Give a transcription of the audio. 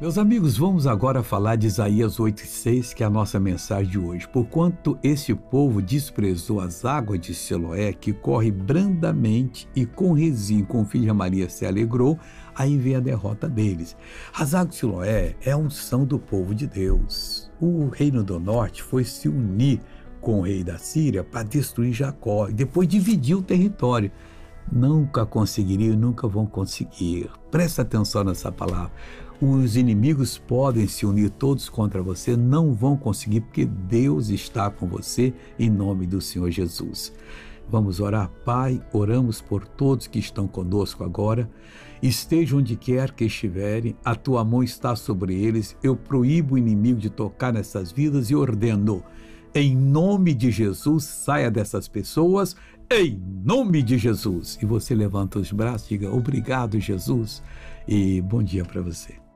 Meus amigos, vamos agora falar de Isaías 8,6, que é a nossa mensagem de hoje. Porquanto esse povo desprezou as águas de Siloé, que corre brandamente, e com Rezim, com filha Maria, se alegrou, aí vem a derrota deles. As águas de Siloé é a unção do povo de Deus. O reino do norte foi se unir com o rei da Síria para destruir Jacó e depois dividir o território. Nunca conseguiriam, nunca vão conseguir. Presta atenção nessa palavra. Os inimigos podem se unir todos contra você, não vão conseguir, porque Deus está com você, em nome do Senhor Jesus. Vamos orar, Pai, oramos por todos que estão conosco agora. Esteja onde quer que estiverem, a tua mão está sobre eles. Eu proíbo o inimigo de tocar nessas vidas e ordeno, em nome de Jesus, saia dessas pessoas, em nome de Jesus. E você levanta os braços, diga obrigado, Jesus, e bom dia para você.